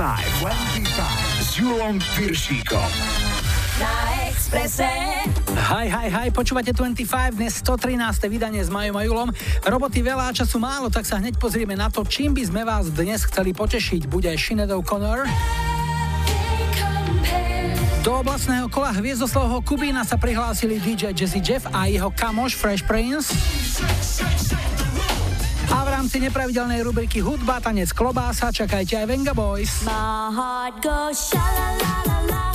25 s Julom Piršíkom. Na Expresse. Hi, hi, hi, počúvate 25, dnes 113. vydanie s Majom a Julom. Roboty veľa, času málo, tak sa hneď pozrieme na to, čím by sme vás dnes chceli potešiť. Bude Sinead O'Connor. Do oblastného kola hviezdoslovho Kubína sa prihlásili DJ Jazzy Jeff a jeho kamoš Fresh Prince. A v rámci nepravidelnej rubriky Hudba, tanec, klobása čakajte aj Venga Boys.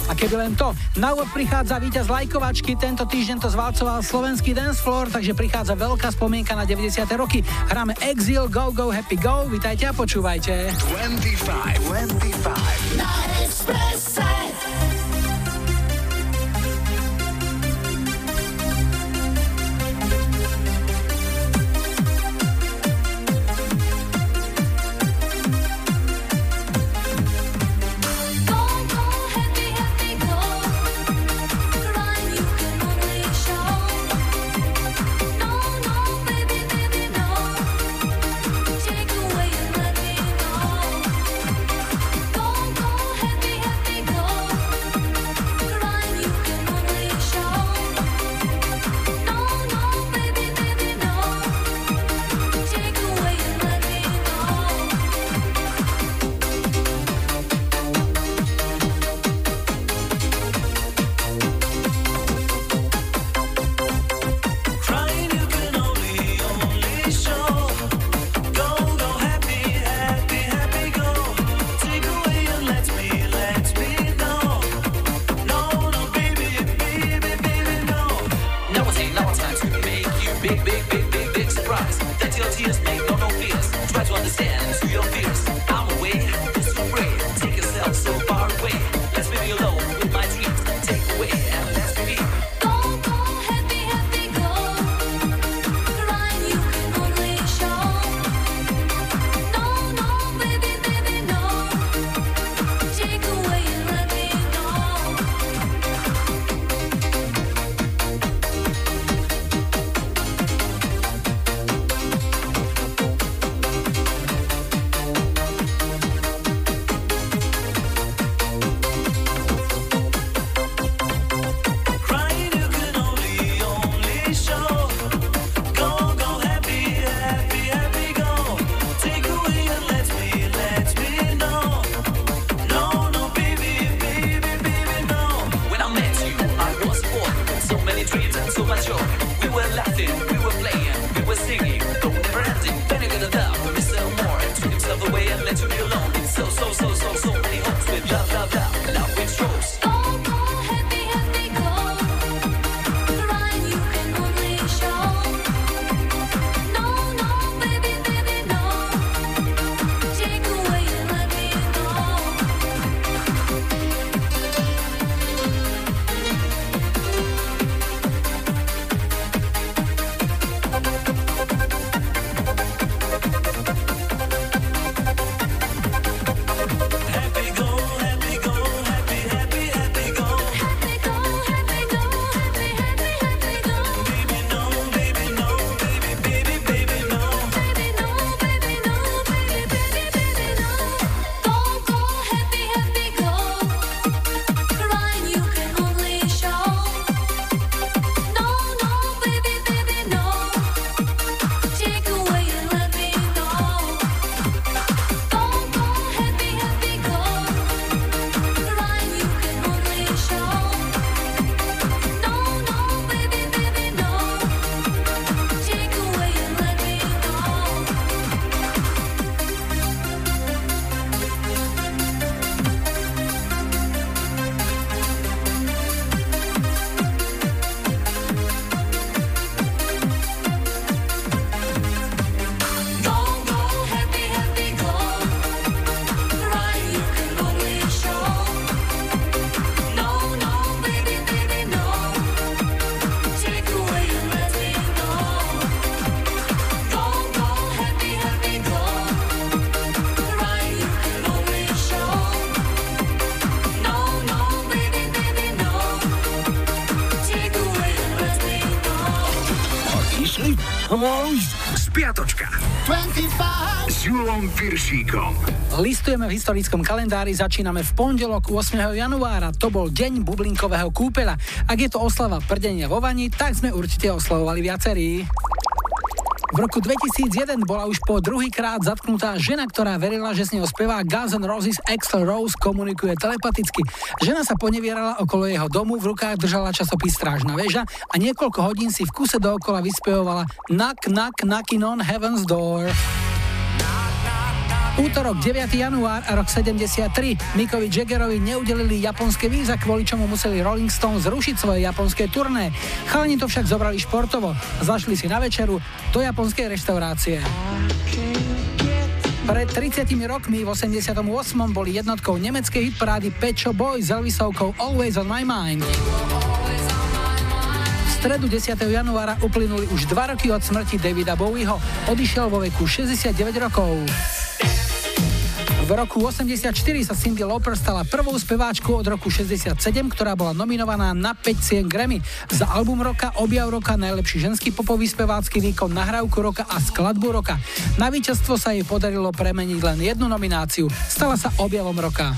A keby len to, na úvod prichádza víťaz lajkovačky, tento týždeň to zvalcoval slovenský dance floor, takže prichádza veľká spomienka na 90. roky. Hráme Exil, Go Go Happy Go, vitajte a počúvajte. 25, 25. Na. Piršíkom. Listujeme v historickom kalendári, začíname v pondelok 8. januára. To bol deň bublinkového kúpeľa. Ak je to oslava prdenia vo vani, tak sme určite oslavovali viacerí. V roku 2001 bola už po druhý krát zatknutá žena, ktorá verila, že s ňou spevá Guns N' Roses Axel Rose komunikuje telepaticky. Žena sa ponevierala okolo jeho domu, v rukách držala časopis Strážna väža a niekoľko hodín si v kuse dookola vyspevovala Knock, knock, knocking on heaven's door. Útorok 9. január a rok 73 Mikovi Jaggerovi neudelili japonské víza, kvôli čomu museli Rolling Stones zrušiť svoje japonské turné. Chalani to však zobrali športovo. Zašli si na večeru do japonskej reštaurácie. Pred 30 rokmi v 88. boli jednotkou nemeckej hitparády Pecho Boy s Elvisovkou Always on my mind. V stredu 10. januára uplynuli už 2 roky od smrti Davida Bowieho. Odišiel vo veku 69 rokov. V roku 84 sa Cindy Lauper stala prvou speváčkou od roku 67, ktorá bola nominovaná na 5 cien Grammy za album roka, objav roka, najlepší ženský popový spevácky výkon, nahrávku roka a skladbu roka. Na víťazstvo sa jej podarilo premeniť len jednu nomináciu. Stala sa objavom roka.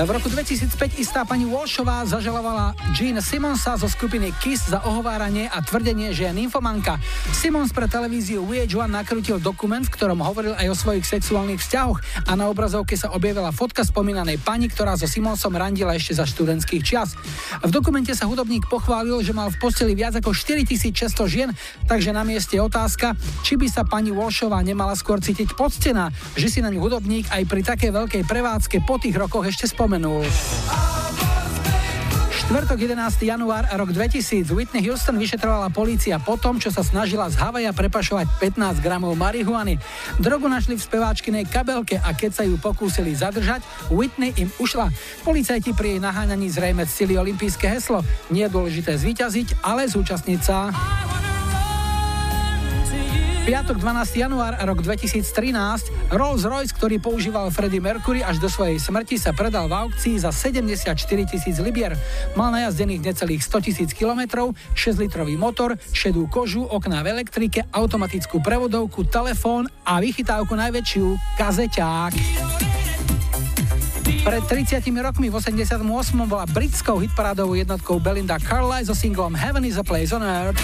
V roku 2005 istá pani Walshová zažalovala Jean Simonsa zo skupiny Kiss za ohováranie a tvrdenie, že je nymfomanka. Simons pre televíziu VH1 nakrutil dokument, v ktorom hovoril aj o svojich sexuálnych vzťahoch a na obrazovke sa objavila fotka spomínanej pani, ktorá so Simonsom randila ešte za študentských čias. V dokumente sa hudobník pochválil, že mal v posteli viac ako 4600 žien, takže na mieste je otázka, či by sa pani Walshová nemala skôr cítiť podstená, že si na ňu hudobník aj pri takej veľkej prevádzke po tých rokoch ešte spomína spomenul. Štvrtok 11. január rok 2000 Whitney Houston vyšetrovala polícia po tom, čo sa snažila z Havaja prepašovať 15 gramov marihuany. Drogu našli v speváčkinej kabelke a keď sa ju pokúsili zadržať, Whitney im ušla. Policajti pri jej naháňaní zrejme ctili olympijské heslo. Nie je dôležité zvíťaziť, ale zúčastniť sa. Piatok 12. január rok 2013 Rolls-Royce, ktorý používal Freddie Mercury až do svojej smrti, sa predal v aukcii za 74 tisíc libier. Mal najazdených necelých 100 tisíc kilometrov, 6-litrový motor, šedú kožu, okná v elektrike, automatickú prevodovku, telefón a vychytávku najväčšiu kazeťák. Pred 30 rokmi v 88. bola britskou hitparádovou jednotkou Belinda Carlisle so singlom Heaven is a Place on Earth.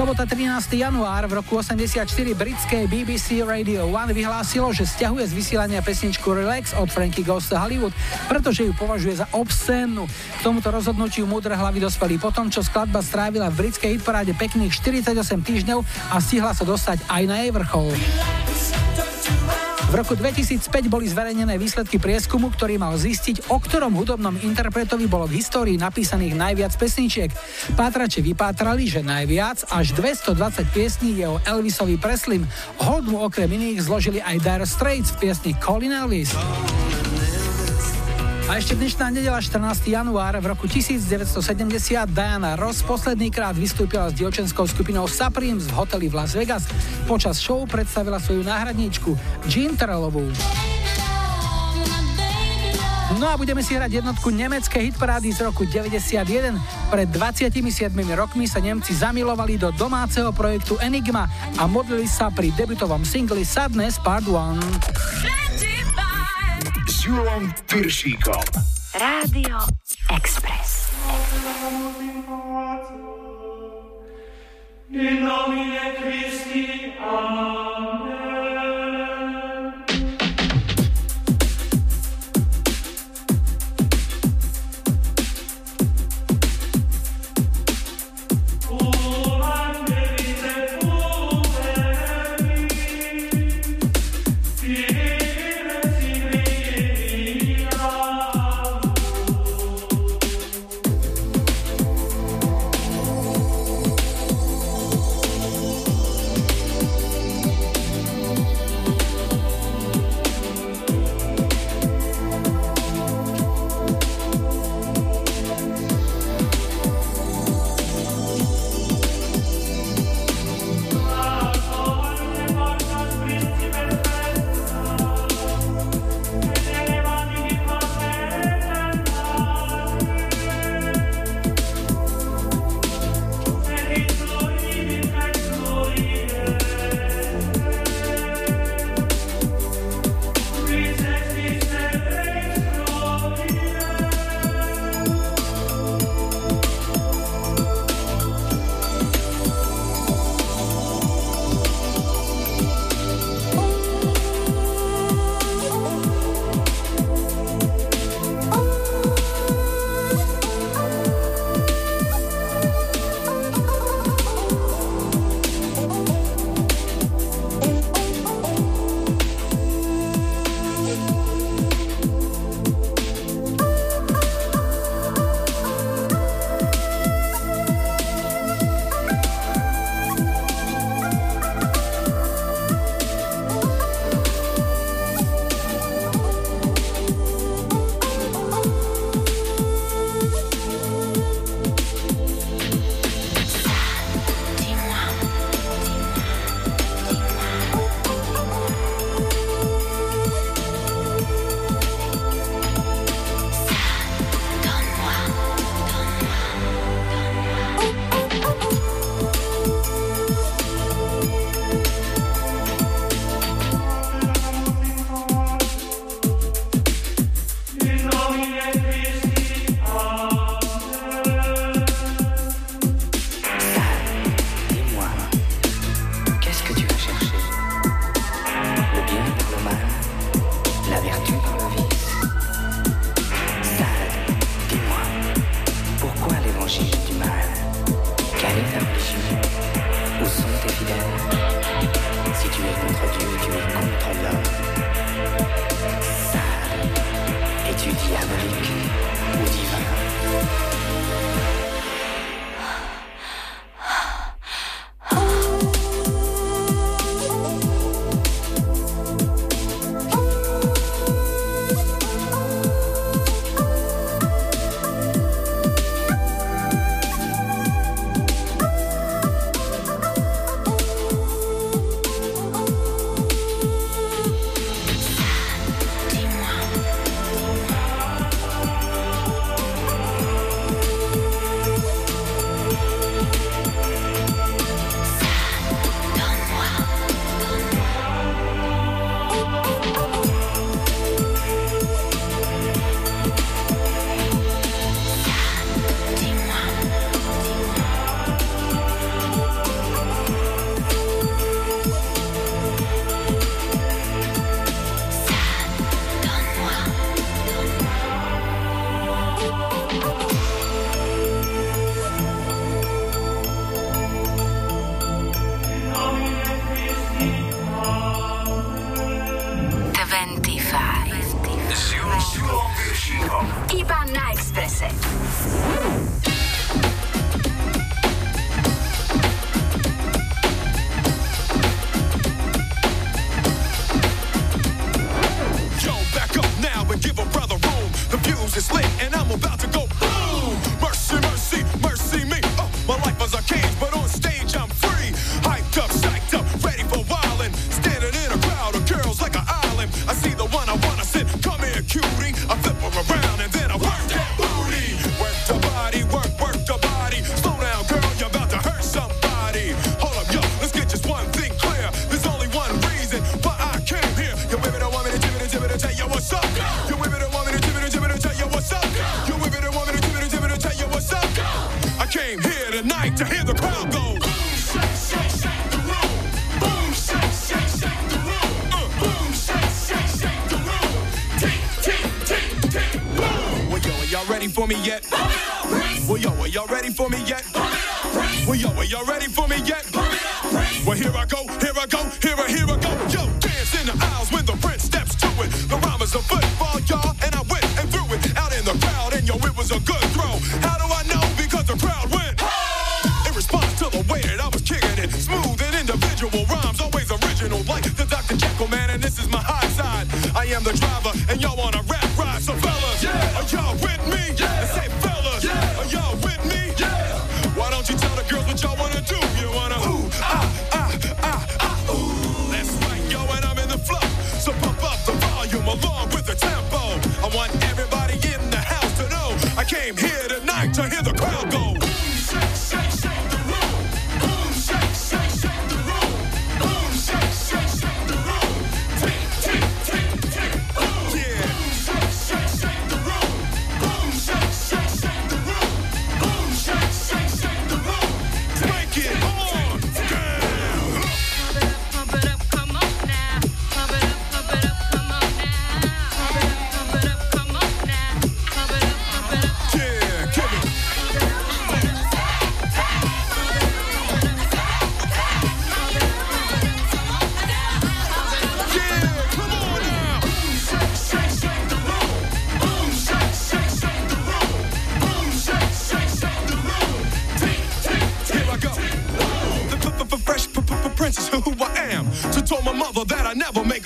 Sobota 13. január v roku 84 britské BBC Radio 1 vyhlásilo, že stiahuje z vysielania pesničku Relax od Frankie Goes to Hollywood, pretože ju považuje za obscénnu. K tomuto rozhodnutiu múdre hlavy dospeli po tom, čo skladba strávila v britskej hitparáde pekných 48 týždňov a stihla sa dostať aj na jej vrchol. V roku 2005 boli zverejnené výsledky prieskumu, ktorý mal zistiť, o ktorom hudobnom interpretovi bolo v histórii napísaných najviac pesničiek. Pátrače vypátrali, že najviac, až 220 piesní je o Elvisovi Preslim. Hold mu okrem iných zložili aj Dire Straits v piesni Colin Elvis. A ešte dnešná nedela 14. január v roku 1970 Diana Ross posledný krát vystúpila s dievčenskou skupinou Supremes v hoteli v Las Vegas. Počas show predstavila svoju náhradníčku Jean Terrelovú. No a budeme si hrať jednotku nemeckej hitparády z roku 91. Pred 27 rokmi sa Nemci zamilovali do domáceho projektu Enigma a modlili sa pri debutovom singli Sadness Part 1 s Julom Piršíkom. Rádio Express. In nomine Christi, Amen.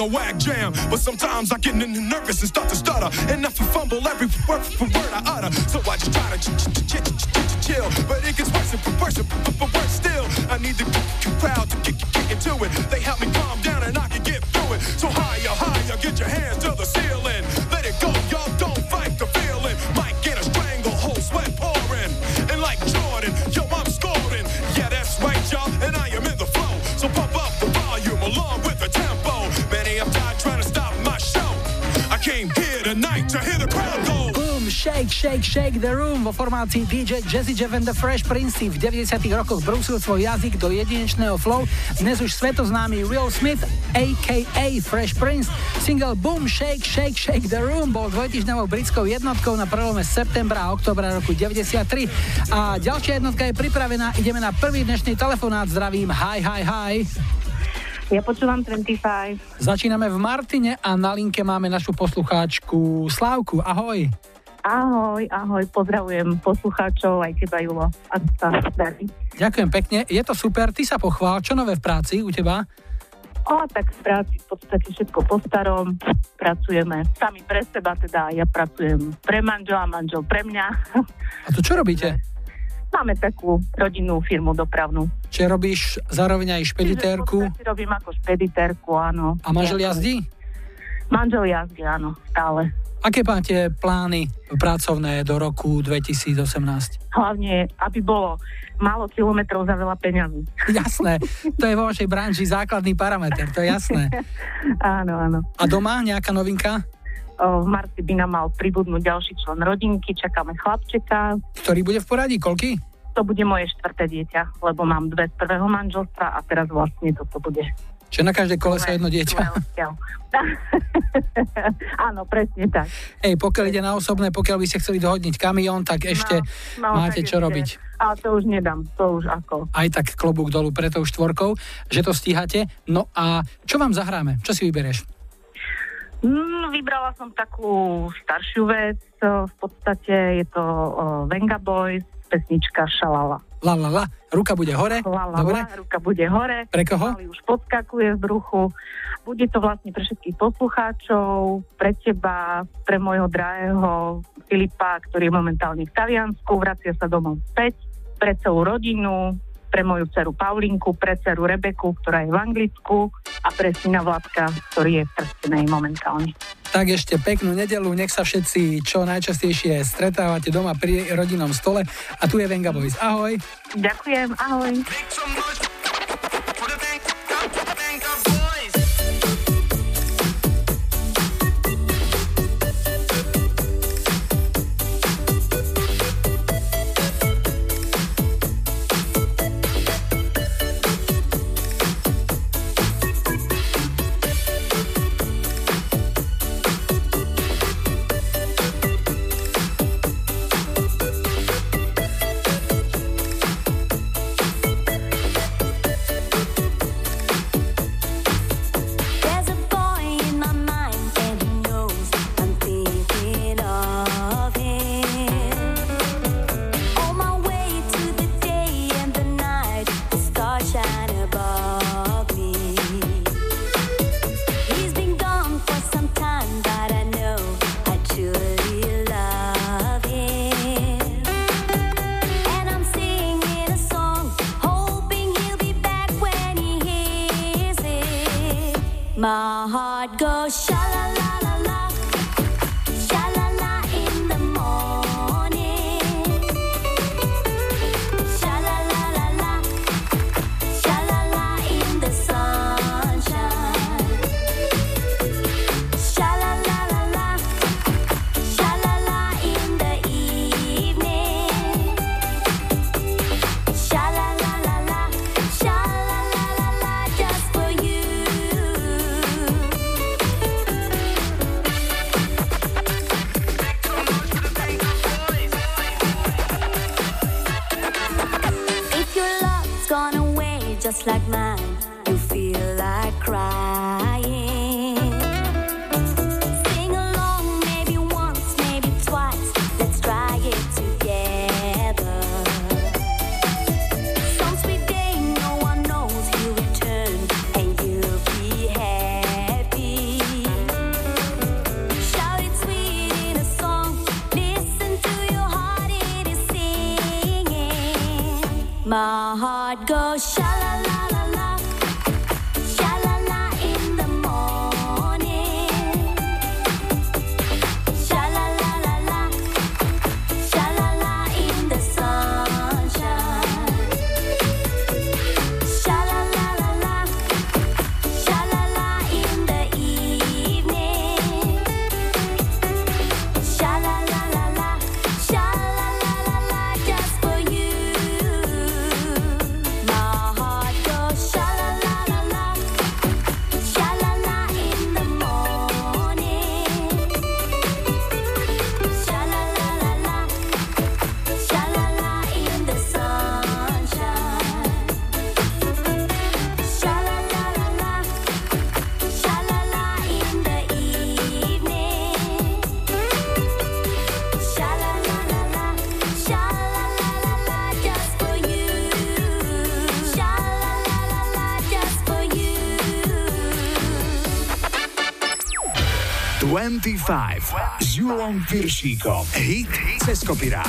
A whack jam. But sometimes I get nervous and start to stutter. And I fumble every word, word vo formácii DJ Jazzy Jeff and the Fresh Prince v 90 rokoch brúsil svoj jazyk do jedinečného flow. Dnes už svetoznámy Will Smith, a.k.a. Fresh Prince. Single Boom, shake, shake, shake the room bol dvojtyžňovou britskou jednotkou na prelome septembra a oktobra roku 93. A ďalšia jednotka je pripravená. Ideme na prvý dnešný telefonát. Zdravím, hi, hi, hi. Ja počúvam 25. Začíname v Martine a na linke máme našu poslucháčku Slávku. Ahoj. Ahoj, ahoj, pozdravujem poslucháčov, aj teba, Julo. A sa darí. Ďakujem pekne, je to super, ty sa pochvál, čo nové v práci u teba? O, tak v práci v podstate všetko po starom. Pracujeme sami pre seba, teda ja pracujem pre manžela, manžel pre mňa. A to čo robíte? Máme takú rodinnú firmu dopravnú. Čiže robíš zároveň aj špeditérku Čiže robím ako špeditérku, áno. a manžel jazdí? Manžel jazdí, áno, stále. Aké máte plány pracovné do roku 2018? Hlavne, aby bolo málo kilometrov za veľa peňazí. Jasné, to je vo vašej branži základný parameter, to je jasné. áno, áno. A doma nejaká novinka, O, v marci by nám mal pribudnúť ďalší člen rodinky, čakáme chlapčeka, ktorý bude v poradí? Koľky? to bude moje štvrté dieťa, lebo mám dve z prvého manželstva a teraz vlastne toto bude. Čiže na každej kolese jedno dieťa. Áno, presne tak. Hej, pokiaľ ide na osobné, pokiaľ by ste chceli dohodniť kamión, tak ešte No, no, máte čo ešte- robiť. Ale to už nedám, to už ako. Aj tak klobúk dolu pre tou štvorkou, že to stíhate. No a čo vám zahráme? Čo si vyberieš? Mm, vybrala som takú staršiu vec, v podstate je to Venga Boys, pesnička Šalala. La la la, ruka bude hore. La, la, Dobre? la, ruka bude hore. Pre koho? Malý už podskakuje v bruchu. Bude to vlastne pre všetkých poslucháčov, pre teba, pre môjho drahého Filipa, ktorý je momentálne v Taliansku, vracia sa domov späť, pre celú rodinu, pre moju dceru Paulinku, pre dceru Rebeku, ktorá je v Anglicku a pre syna Vladka, ktorý je v Trstenej momentálne. Tak ešte peknú nedelu, nech sa všetci čo najčastejšie stretávate doma pri rodinnom stole. A tu je Venga Boys. Ahoj. Ďakujem, ahoj. Heart goes sha la la, 25 s Julom Piršíkom. Hit cez kopirát.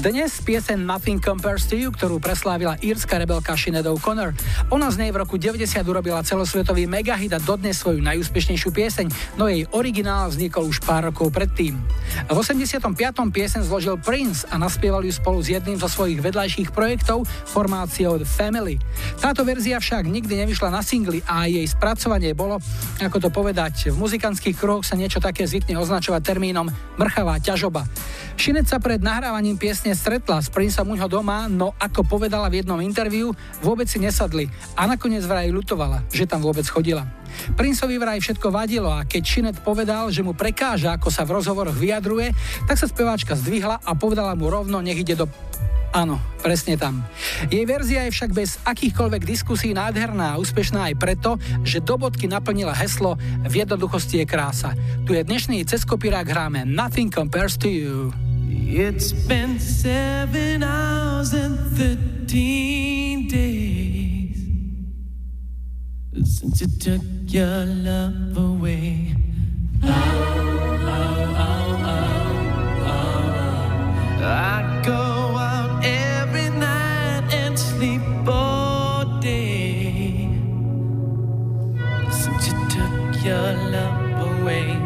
Dnes piesen Nothing Compares to You, ktorú preslávila írska rebelka Sinead O'Connor. Ona z nej v roku 90 urobila celosvetový megahit a dodnes svoju najúspešnejšiu pieseň, no jej originál vznikol už pár rokov predtým. V 85. piesen zložil Prince a naspieval ju spolu s jedným zo svojich vedľajších projektov, formáciou The Family. Táto verzia však nikdy nevyšla na singli a jej spracovanie bolo, ako to povedať, v muzikantských kruhoch sa niečo také zvykne označovať termínom mrchavá ťažoba. Šinec sa pred nahrávaním piesne stretla s Princeom uňho doma, no ako povedala v jednom interviu, vôbec si nesadli a nakoniec vraj ľutovala, že tam vôbec chodila. Princovi vraj všetko vadilo a keď Šinet povedal, že mu prekáža, ako sa v rozhovoroch vyjadruje, tak sa speváčka zdvihla a povedala mu rovno, nech ide do Áno, presne tam. Jej verzia je však bez akýchkoľvek diskusí nádherná a úspešná aj preto, že do bodky naplnila heslo V jednoduchosti je krása. Tu je dnešný cez kopirák hráme Nothing Compares to You. It's been seven hours and thirteen days since you took your love away. Oh, oh, oh. I go out every night and sleep all day since you took your love away.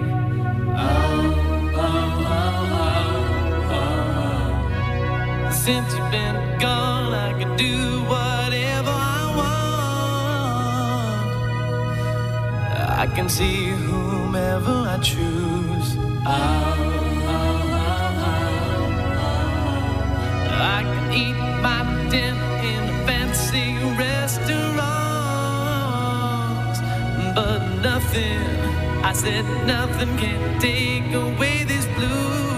Since you've been gone, I can do whatever I can see whomever I choose. I can eat my dinner in a fancy restaurant, but nothing. I said nothing can take away this blues.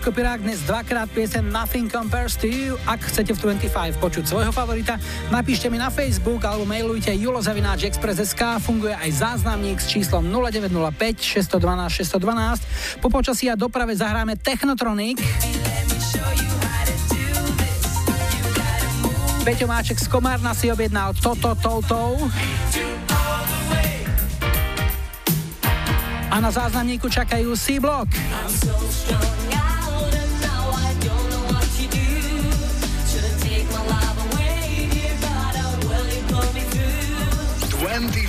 You. V hite cez kopirák dnes dvakrát piesen Nothing Compares to You. Ak chcete v 25 počuť svojho favorita, napíšte mi na Facebook alebo mailujte julozavináčexpress.sk. Funguje aj záznamník s číslom 0905 612 612. Po počasí a doprave zahráme Technotronic. Peťo Máček z Komárna si objednal Toto Toutou. A na záznamníku čakajú C-Block. Out and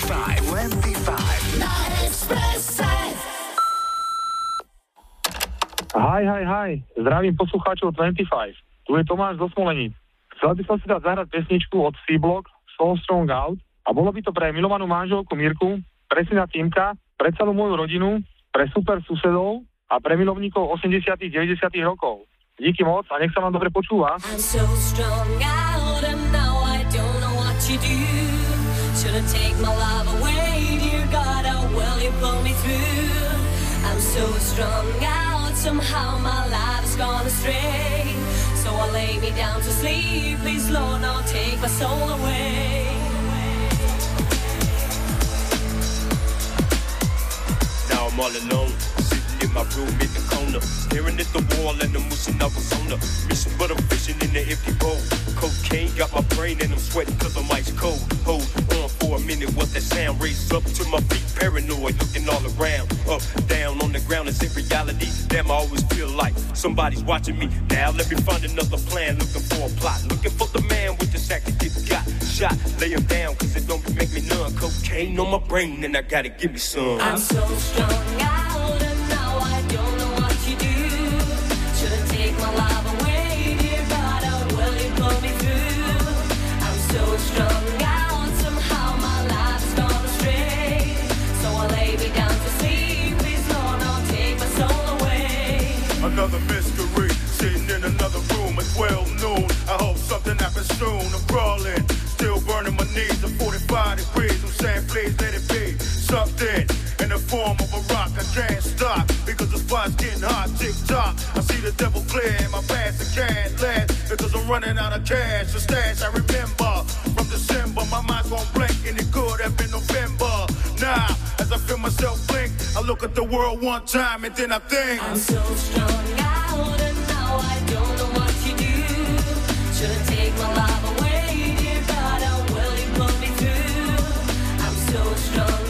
25. 25. Na Zdravím poslucháčov 25. Tu je Tomáš zo Smolení. Chcel by som si dať zahrať pesničku od C-Block Soul Strong Out a bolo by to pre milovanú manželku Mirku, pre syna Týmka, pre celú moju rodinu, pre super susedov a pre milovníkov 80 90 rokov. Díky moc a nech sa vám dobre počúva. I'm so strong out and now I don't know what you do. Shouldn't take my love away, dear God, oh, how will you pull me through. I'm so strung out, somehow my life's gone astray. So I lay me down to sleep, please Lord, now take my soul away. Now I'm all alone, in my room in the corner, staring at the wall and I'm wishing I was on mission, but I'm fishing in the empty bowl. Cocaine got my brain and I'm sweating cause I'm ice cold. Hold on for a minute, what that sound? Raised up to my feet, paranoid, looking all around. Up, down, on the ground, is it reality? Damn, I always feel like somebody's watching me. Now let me find another plan, looking for a plot. Looking for the man with the sack that get got shot. Lay him down cause it don't make me numb. Cocaine on my brain and I gotta give me some. I'm so strong, out Another mystery, sitting in another room at 12 noon. I hope something happens soon. I'm crawling, still burning my knees at 45 degrees. I'm saying, please let it be something in the form of a rock. I can't stop because the spot's getting hot. Tick tock, I see the devil clear in my past. I can't last because I'm running out of cash. The stash I remember from December. My mind's gone blank and it could have been November. Feel myself blink, I look at the world one time and then I think. I'm so strung out and now I don't know what you do. Shouldn't take my love away, dear God, how well you pull me through. I'm so strung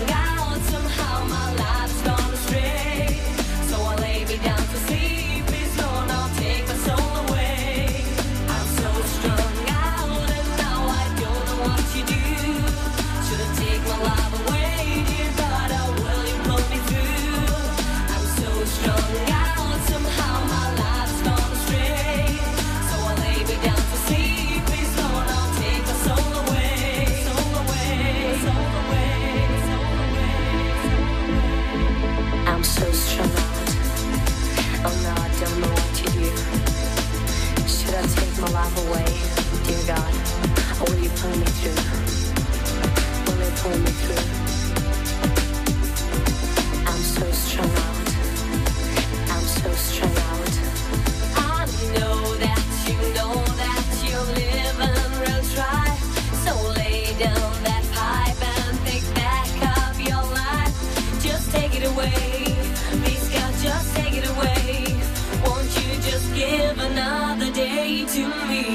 to me.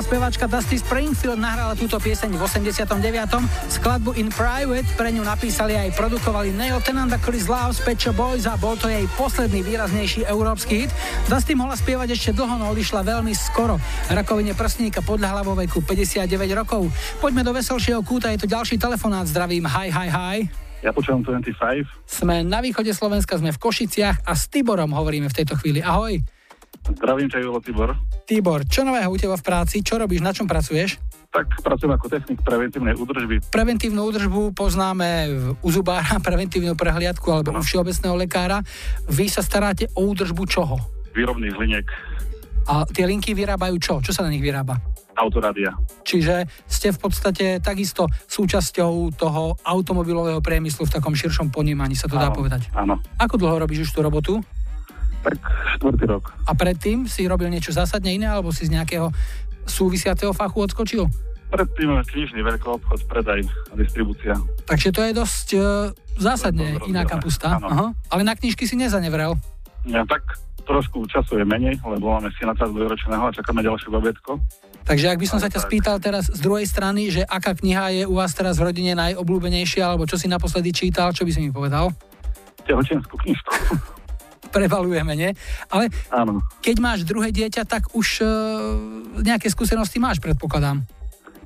Britská spevačka Dusty Springfield nahrala túto pieseň v 89. Skladbu In Private pre ňu napísali aj produkovali Neil Tennant a Chris Love z Pet Boys a bol to jej posledný výraznejší európsky hit. Dusty mohla spievať ešte dlho, no odišla veľmi skoro. Rakovine prstníka podľahla vo veku 59 rokov. Poďme do veselšieho kúta, je to ďalší telefonát. Zdravím, hi, hi, hi. Ja počúvam 25. Sme na východe Slovenska, sme v Košiciach a s Tiborom hovoríme v tejto chvíli. Ahoj. Zdravím ťa, Julo Tibor. Tibor, čo nového u teba v práci? Čo robíš? Na čom pracuješ? Tak pracujem ako technik preventívnej údržby. Preventívnu údržbu poznáme u zubára, preventívnu prehliadku alebo u všeobecného lekára. Vy sa staráte o údržbu čoho? Výrobných liniek A tie linky vyrábajú čo? Čo sa na nich vyrába? autorádia. Čiže ste v podstate takisto súčasťou toho automobilového priemyslu v takom širšom ponímaní, sa to dá Áno, povedať. Áno, Ako dlho robíš už tú robotu? Tak štvrtý rok. A predtým si robil niečo zásadne iné, alebo si z nejakého súvisiaceho fachu odskočil? Predtým knižný veľkoobchod, predaj a distribúcia. Takže to je dosť uh, zásadne iná kapusta. Aha. Ale na knižky si nezanevrel. Ja tak trošku času je menej, lebo máme syna teraz dvojročného a čakáme ďalšie babietko. Takže ak by som sa ťa spýtal teraz z druhej strany, že aká kniha je u vás teraz v rodine najobľúbenejšia, alebo čo si naposledy čítal, čo by si mi povedal? Tehotenskú knižku. Prevalujeme, nie? Ale Áno. keď máš druhé dieťa, tak už uh, nejaké skúsenosti máš, predpokladám.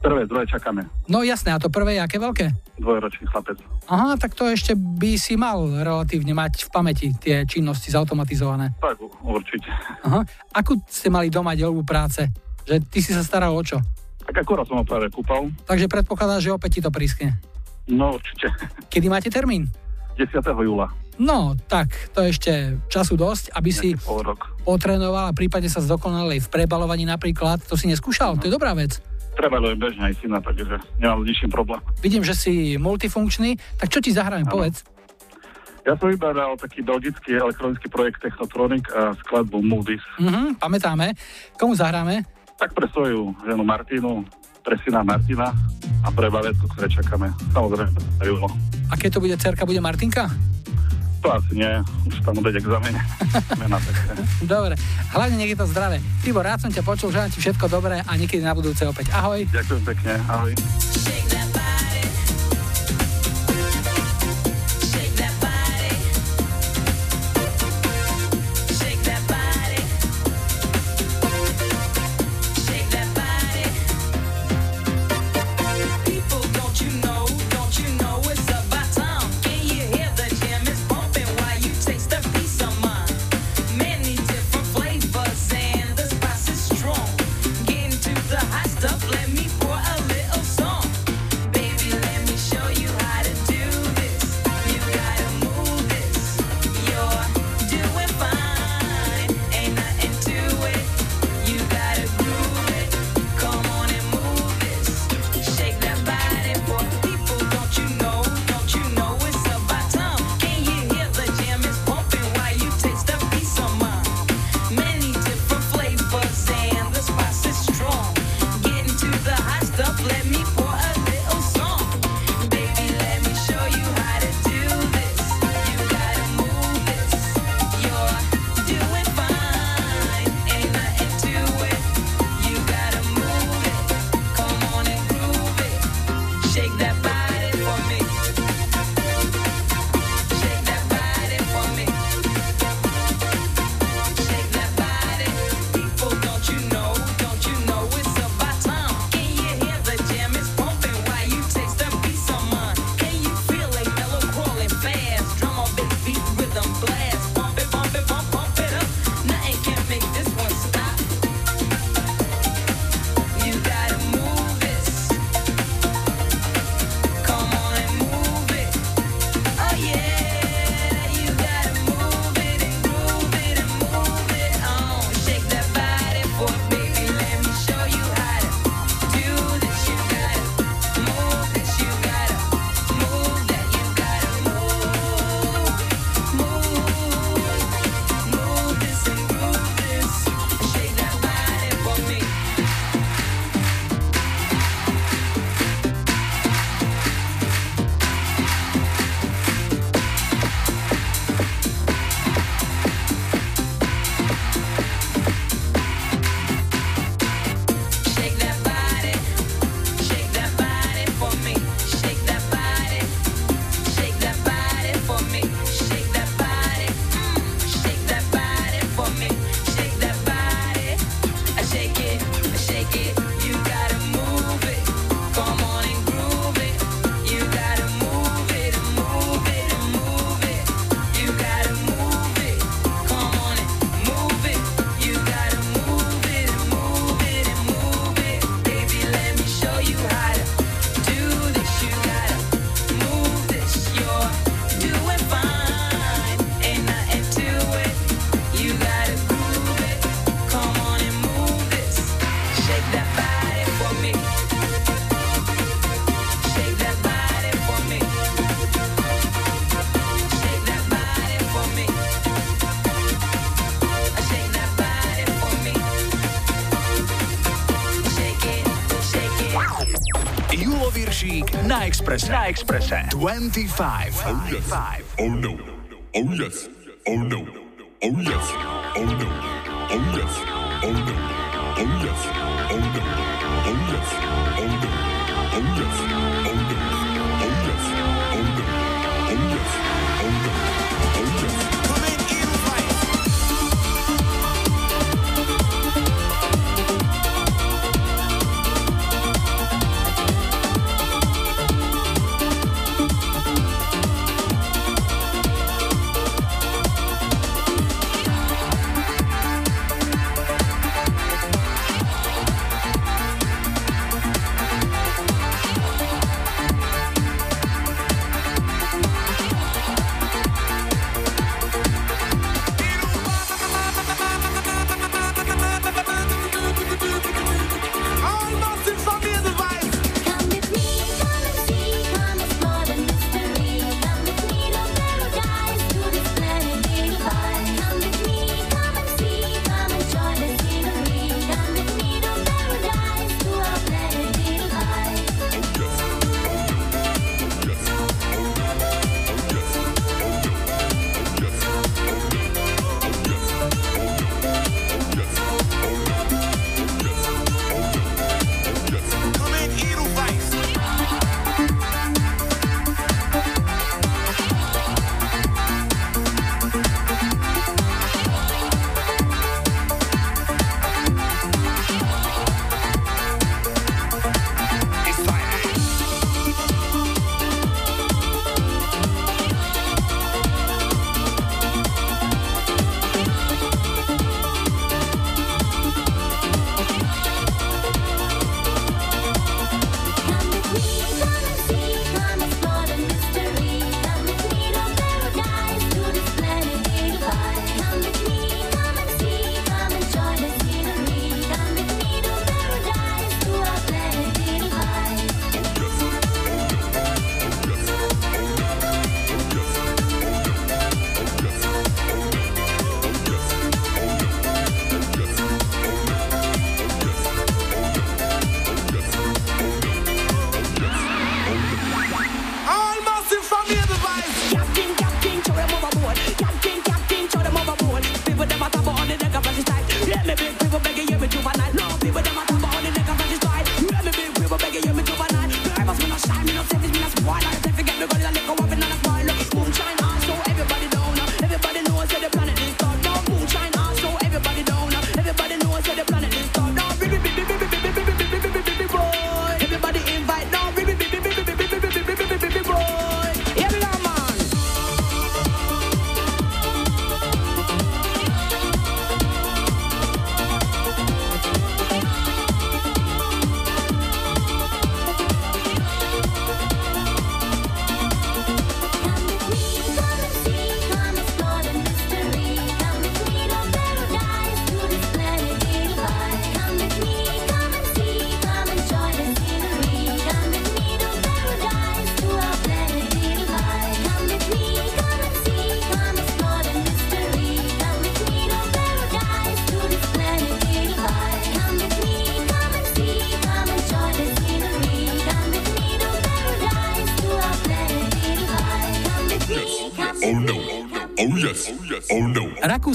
Prvé, druhé čakáme. No jasné, a to prvé je aké veľké? Dvojročný chlapec. Aha, tak to ešte by si mal relatívne mať v pamäti tie činnosti zautomatizované. Tak určite. Aha. Akú ste mali doma deľbu práce? Že ty si sa staral o čo? Tak akurát som ho práve kúpal. Takže predpokladá, že opäť ti to prískne. No určite. Kedy máte termín? 10. júla. No, tak, to ešte času dosť, aby si potrénoval a prípadne sa zdokonalej v prebalovaní napríklad. To si neskúšal, to je dobrá vec. Prevalujem bežne aj syna, takže nemám s ničím problém. Vidím, že si multifunkčný, tak čo ti zahrajeme, povedz. Ja som vyberal taký belgický elektronický projekt Technotronic a skladbu Moody's. Mhm, pamätáme. Komu zahráme? Tak pre svoju ženu Martinu, pre syna Martina a pre bavetku, ktoré čakáme. Samozrejme, aj Julo. A keď to bude cerka, bude Martinka? To asi nie, už tam bude examen. Dobre, hlavne nech je to zdravé. Tibor, rád som ťa počul, želám ti všetko dobré a niekedy na budúce opäť. Ahoj. Ďakujem pekne, ahoj. Expressa. La Expressa. 25. 25. Oh no. Oh yes.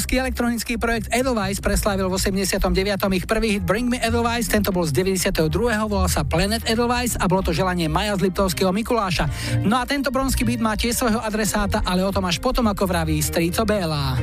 Český elektronický projekt Edelweiss preslávil v 89. ich prvý hit Bring Me Edelweiss, tento bol z 92. volal sa Planet Edelweiss a bolo to želanie Maja z Liptovského Mikuláša. No a tento bronský byt má tiež svojho adresáta, ale o tom až potom, ako vraví Strico Bela.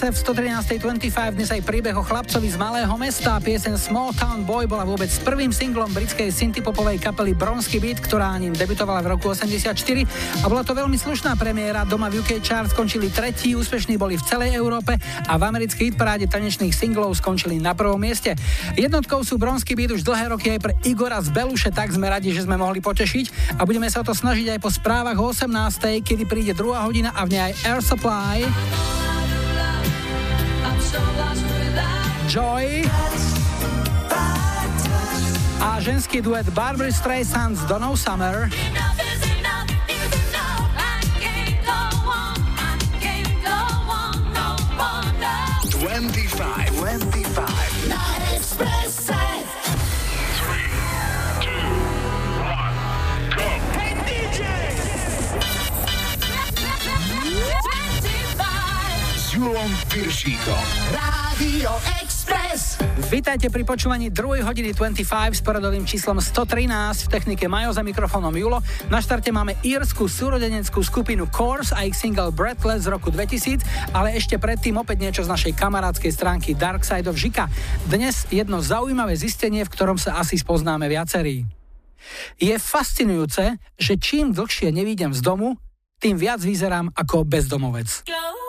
V 113.25 dnes aj príbeh o chlapcovi z malého mesta. Piesen Small Town Boy bola vôbec prvým singlom britskej syntypopovej kapely Bronsky Beat, ktorá ním debutovala v roku 84 a bola to veľmi slušná premiéra. Doma v UK chart skončili tretí, úspešní boli v celej Európe a v americkej hitparáde tanečných singlov skončili na prvom mieste. Jednotkou sú Bronsky Beat už dlhé roky aj pre Igora z Beluše, tak sme radi, že sme mohli potešiť a budeme sa o to snažiť aj po správach o 18. kedy príde druhá hodina a v nej aj Air Supply. Ženský duet Barbara Streisand s Donnou Summer. 25, 25. Na Expresse. S Julom Piršíkom. Rádio Express. Vítajte pri počúvaní 2. hodiny 25 s poradovým číslom 113 v technike Majo za mikrofónom Julo. Na štarte máme írsku súrodeneckú skupinu Course a ich single Breathless z roku 2000, ale ešte predtým opäť niečo z našej kamarádskej stránky Dark Side of Žika. Dnes jedno zaujímavé zistenie, v ktorom sa asi spoznáme viacerí. Je fascinujúce, že čím dlhšie nevídem z domu, tým viac vyzerám ako bezdomovec. Go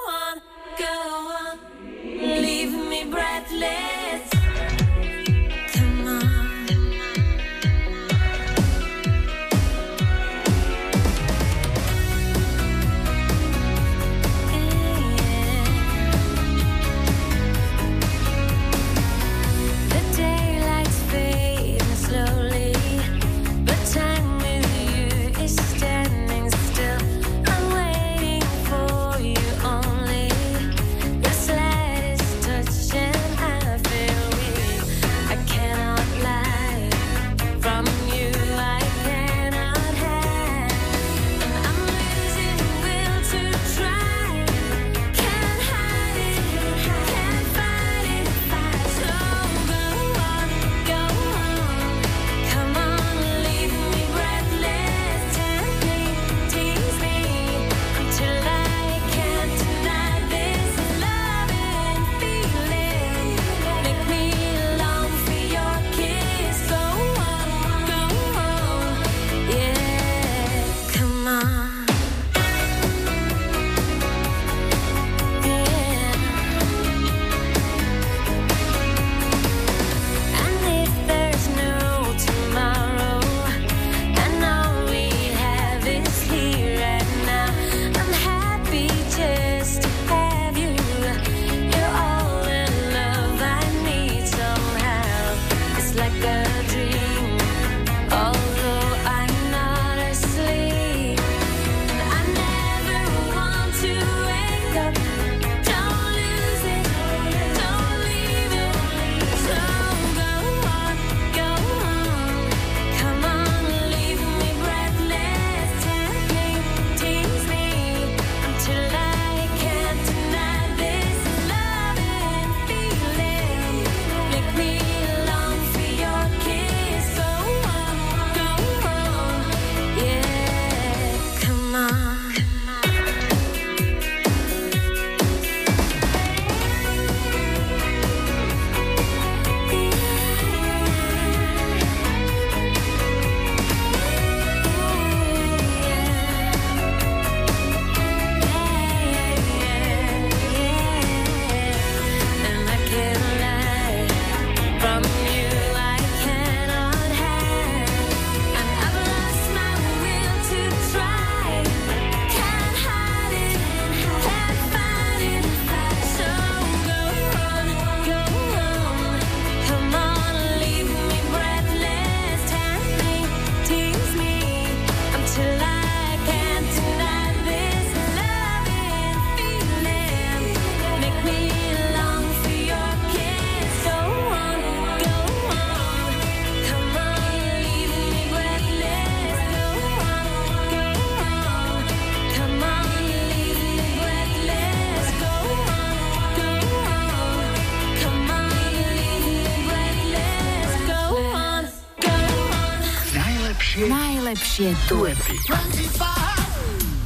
Najlepšie, duety.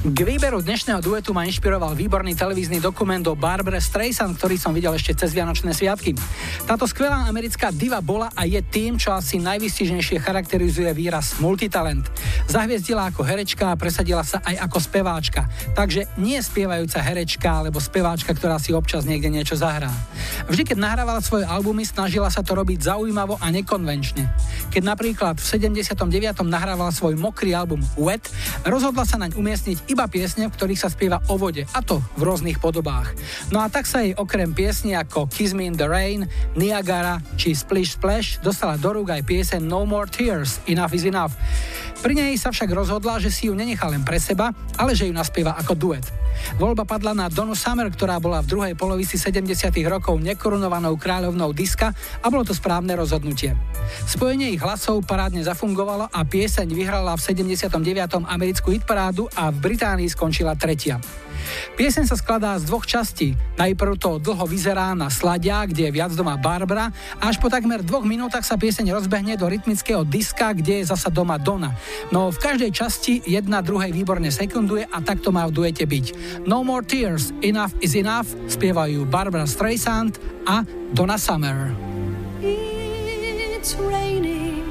K výberu dnešného duetu ma inšpiroval výborný televízny dokument o Barbara Streisand, ktorý som videl ešte cez Vianočné sviatky. Táto skvelá americká diva bola a je tým, čo asi najvystižnejšie charakterizuje výraz multitalent. Zahviezdila ako herečka a presadila sa aj ako speváčka. Takže nie spievajúca herečka alebo speváčka, ktorá si občas niekde niečo zahrá. Vždy, keď nahrávala svoje albumy, snažila sa to robiť zaujímavo a nekonvenčne. Keď napríklad v 79. nahrávala svoj mokrý album Wet, rozhodla sa naň umiestniť iba piesne, v ktorých sa spieva o vode, a to v rôznych podobách. No a tak sa jej okrem piesni ako Kiss Me in the Rain, Niagara či Splish Splash dostala do rúk aj piesen No More Tears, Enough is Enough. Pri nej sa však rozhodla, že si ju nenechá len pre seba, ale že ju naspieva ako duet. Voľba padla na Donu Summer, ktorá bola v druhej polovici 70. rokov nekorunovanou kráľovnou diska a bolo to správne rozhodnutie. Spojenie ich hlasov parádne zafungovalo a pieseň vyhrala v 79. americkú hitparádu a v Británii skončila tretia. Pieseň sa skladá z dvoch častí. Najprv to dlho vyzerá na sladia, kde je viac doma Barbara, a až po takmer dvoch minútach sa pieseň rozbehne do rytmického diska, kde je zasa doma Dona. No v každej časti jedna druhej výborne sekunduje a tak to má v duete byť. No More Tears, Enough is Enough spievajú Barbara Streisand a Donna Summer. It's raining,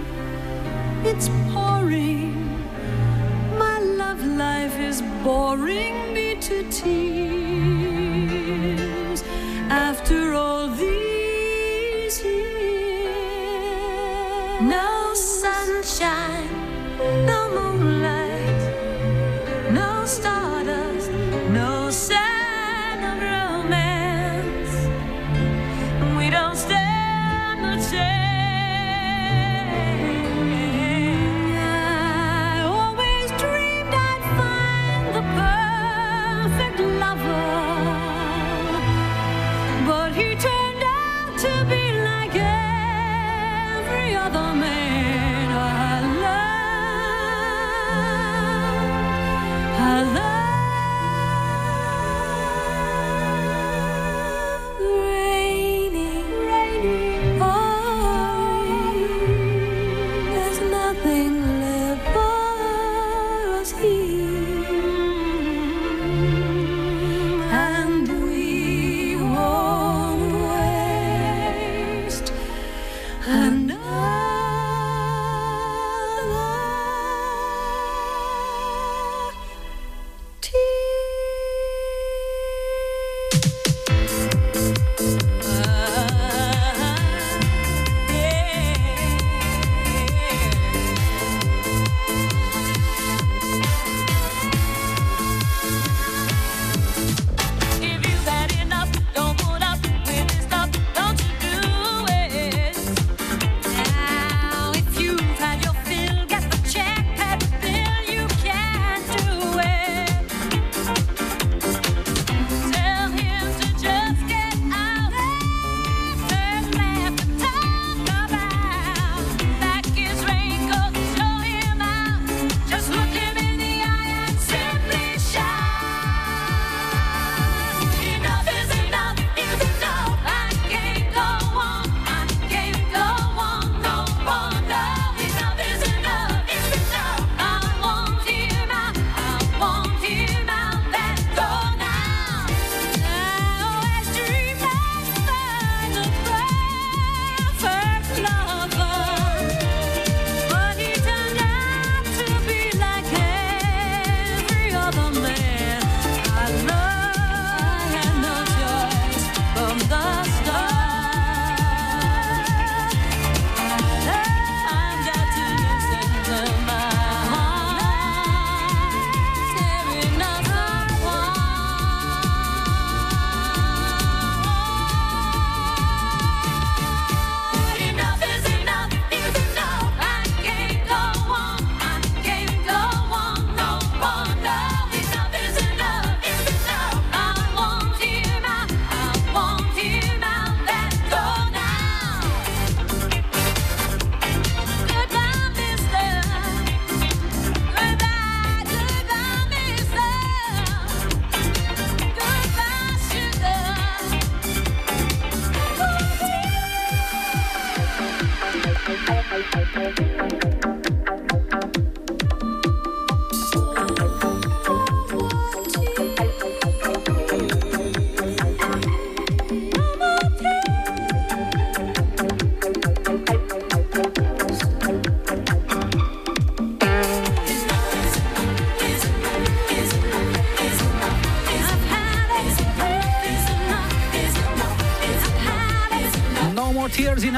it's pouring. My love life is boring me to tears. After all these years, no sunshine, no moonlight, no stardust,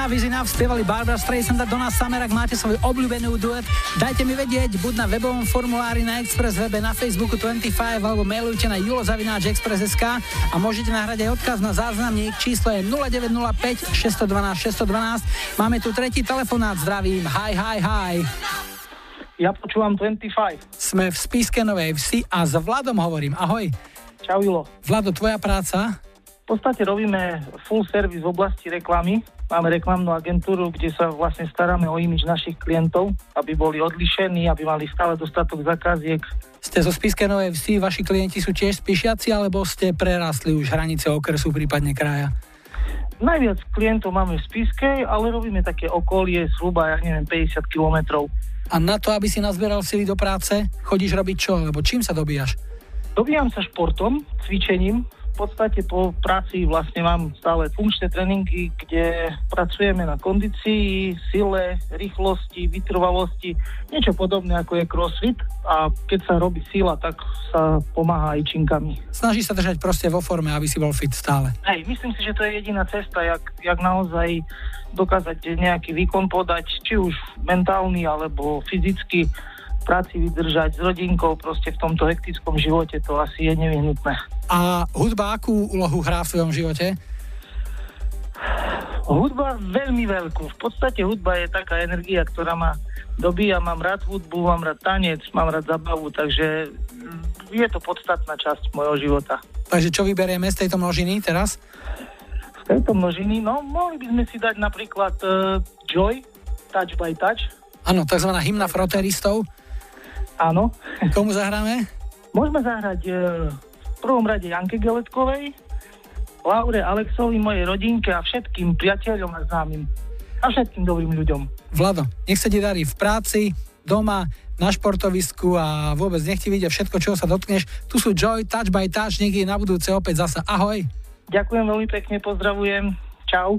Enough is Enough spievali Barbara Streisand a Donna Summer, ak máte svoj obľúbenú duet, dajte mi vedieť, buď na webovom formulári na Express webe, na Facebooku 25 alebo mailujte na julozavináčexpress.sk a môžete nahrať aj odkaz na záznamník, číslo je 0905 612 612. Máme tu tretí telefonát, zdravím, hi, hi, hi. Ja počúvam 25. Sme v Spiske Novej Vsi a s Vladom hovorím, ahoj. Čau Julo. Vlado, tvoja práca? V podstate robíme full service v oblasti reklamy. Máme reklamnú agentúru, kde sa vlastne staráme o imič našich klientov, aby boli odlišení, aby mali stále dostatok zakáziek. Ste zo Spiske Novej Vsi, vaši klienti sú tiež spíšiaci, alebo ste prerastli už hranice okresu, prípadne kraja? Najviac klientov máme v Spiskej, ale robíme také okolie, zhruba, ja neviem, 50 kilometrov. A na to, aby si nazbieral sily do práce, chodíš robiť čo? Lebo čím sa dobíjaš? Dobíjam sa športom, cvičením. V podstate po práci vlastne mám stále funkčné tréningy, kde pracujeme na kondícii, sile, rýchlosti, vytrvalosti, niečo podobné ako je crossfit a keď sa robí sila, tak sa pomáha aj činkami. Snaží sa držať proste vo forme, aby si bol fit stále. Hej, myslím si, že to je jediná cesta, jak, jak naozaj dokázať nejaký výkon podať, či už mentálny alebo fyzicky práci vydržať s rodinkou, proste v tomto hektickom živote to asi je nevyhnutné. A hudba akú úlohu hrá v svojom živote? Hudba veľmi veľkú. V podstate hudba je taká energia, ktorá ma dobíja. Mám rád hudbu, mám rád tanec, mám rád zabavu, takže je to podstatná časť mojho života. Takže čo vyberieme z tejto množiny teraz? Z tejto množiny, no mohli by sme si dať napríklad uh, Joy, Touch by Touch. Áno, tzv. hymna froteristov. Áno. Komu zahráme? Môžeme zahrať uh, v prvom rade Janke Geletkovej, Laure Alexovi, mojej rodinke a všetkým priateľom a známym. A všetkým dobrým ľuďom. Vlado, nech sa ti darí v práci, doma, na športovisku a vôbec nech ti vidia všetko, čoho sa dotkneš. Tu sú Joy, Touch by Touch, niekde na budúce opäť zasa. Ahoj. Ďakujem veľmi pekne, pozdravujem. Čau.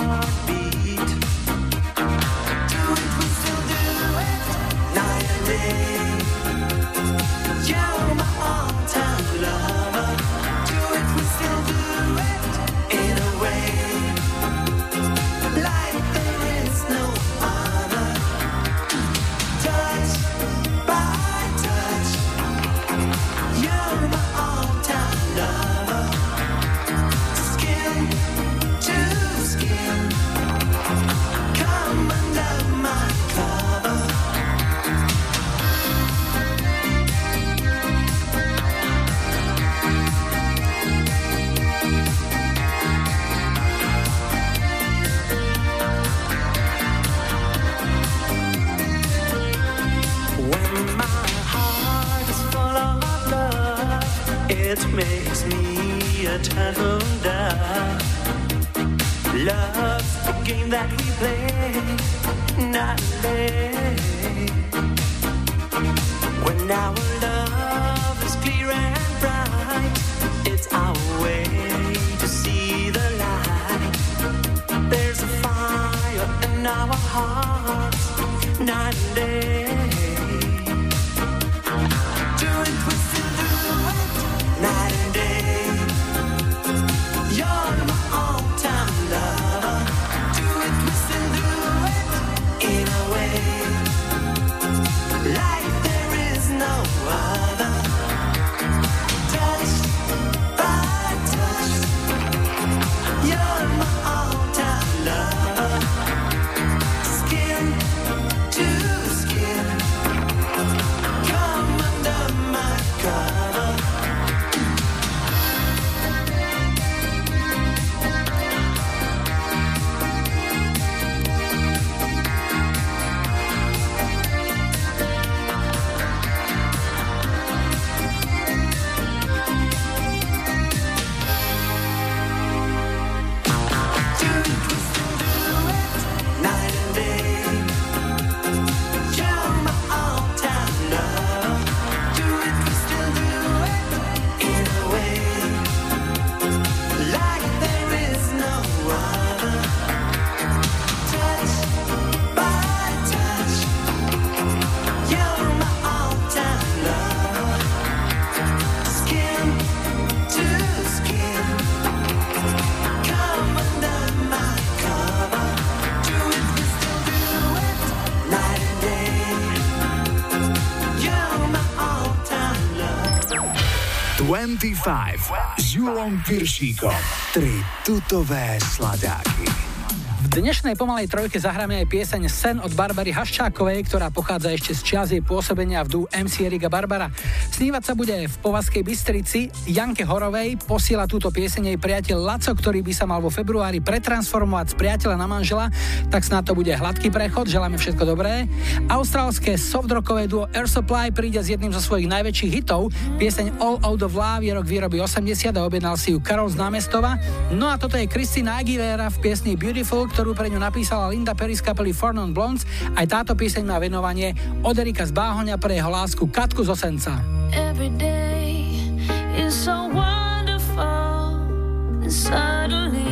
it makes me a dove. Love's the game that we play, not day. When our love is clear and 25 s Julom Piršíkom. Tri tutové sladáky. V dnešnej pomalej trojke zahráme aj pieseň Sen od Barbary Haščákovej, ktorá pochádza ešte z čas jej pôsobenia v dú MC Erika Barbara. Snívať sa bude v Povazkej Bystrici. Janke Horovej posiela túto pieseň jej priateľ Laco, ktorý by sa mal vo februári pretransformovať z priateľa na manžela, tak snad to bude hladký prechod, želáme všetko dobré. Austrálske softrockové duo Air Supply príde s jedným zo svojich najväčších hitov. Pieseň All Out of Love je rok výroby 80 a objednal si ju Karol z Námestova. No a toto je Kristina Aguilera v piesni Beautiful, ktorú pre ňu napísala Linda Perry z kapely Four Non Blondes. Aj táto pieseň má venovanie od Erika z Báhoňa pre jeho lásku Katku z Osenca. Every day. Is so wonderful, and suddenly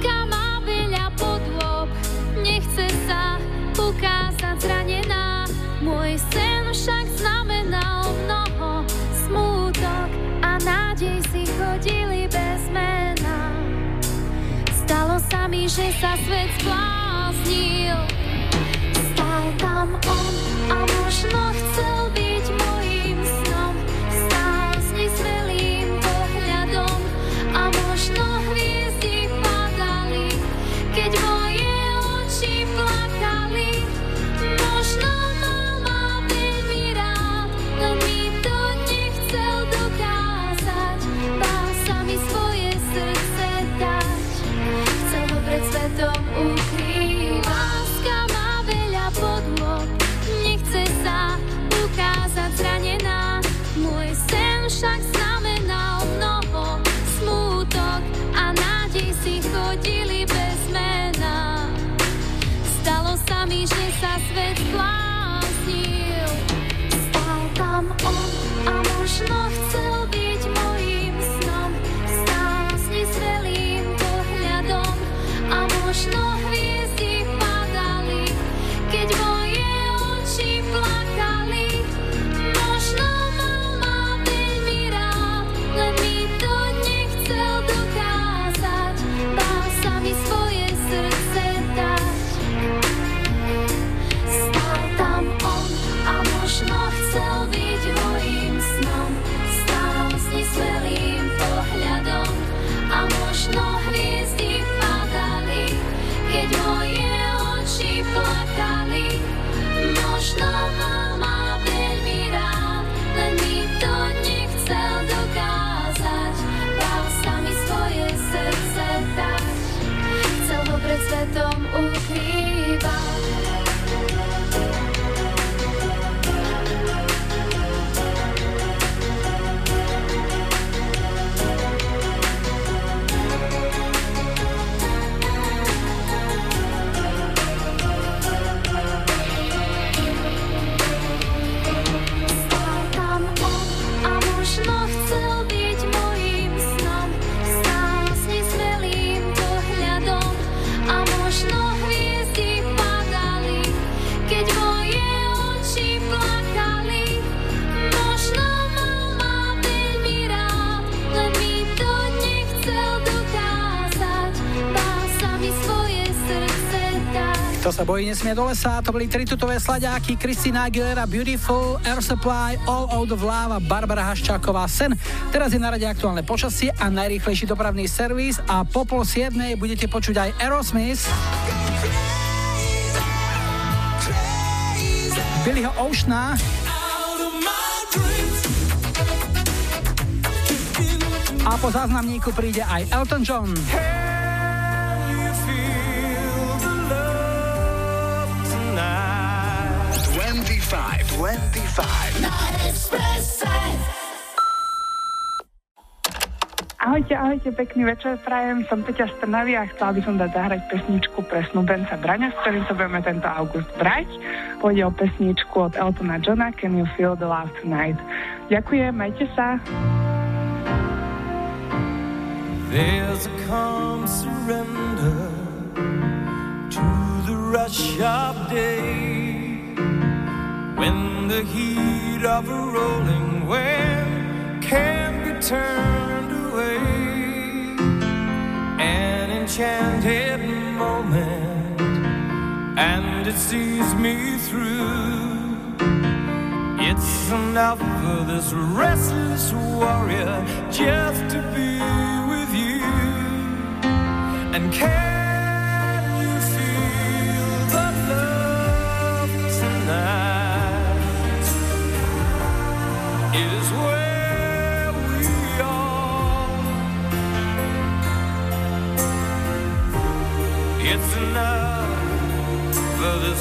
láska má veľa podôb, nechce sa ukázať zranená. Môj sen však znamenal mnoho, smútok a nádej si chodili bez mena. Stalo sa mi, že sa svet zbláznil, stál tam on a možno chcel To sa bojí nesmie do lesa, to boli tri tutové slaďáky, Kristina Aguilera, Beautiful, Air Supply, All Out of Love a Barbara Haščáková Sen. Teraz je na rade aktuálne počasie a najrýchlejší dopravný servis a po pol siedmej budete počuť aj Aerosmith. Billyho Oceana a po záznamníku príde aj Elton John. 25, 25. Ahojte, ahojte, pekný večer prajem. Som Peťa z Trnavy a chcela by som dať zahrať pesničku pre snúbenca Braňa, s ktorým sa budeme tento august brať. Pôjde o pesničku od Eltona Johna Can You Feel the Love Tonight. Ďakujem, majte sa. There's a calm surrender to the rush of day when the heat of a rolling wave can be turned away. An enchanted moment, and it sees me through. It's enough for this restless warrior just to be with you. And can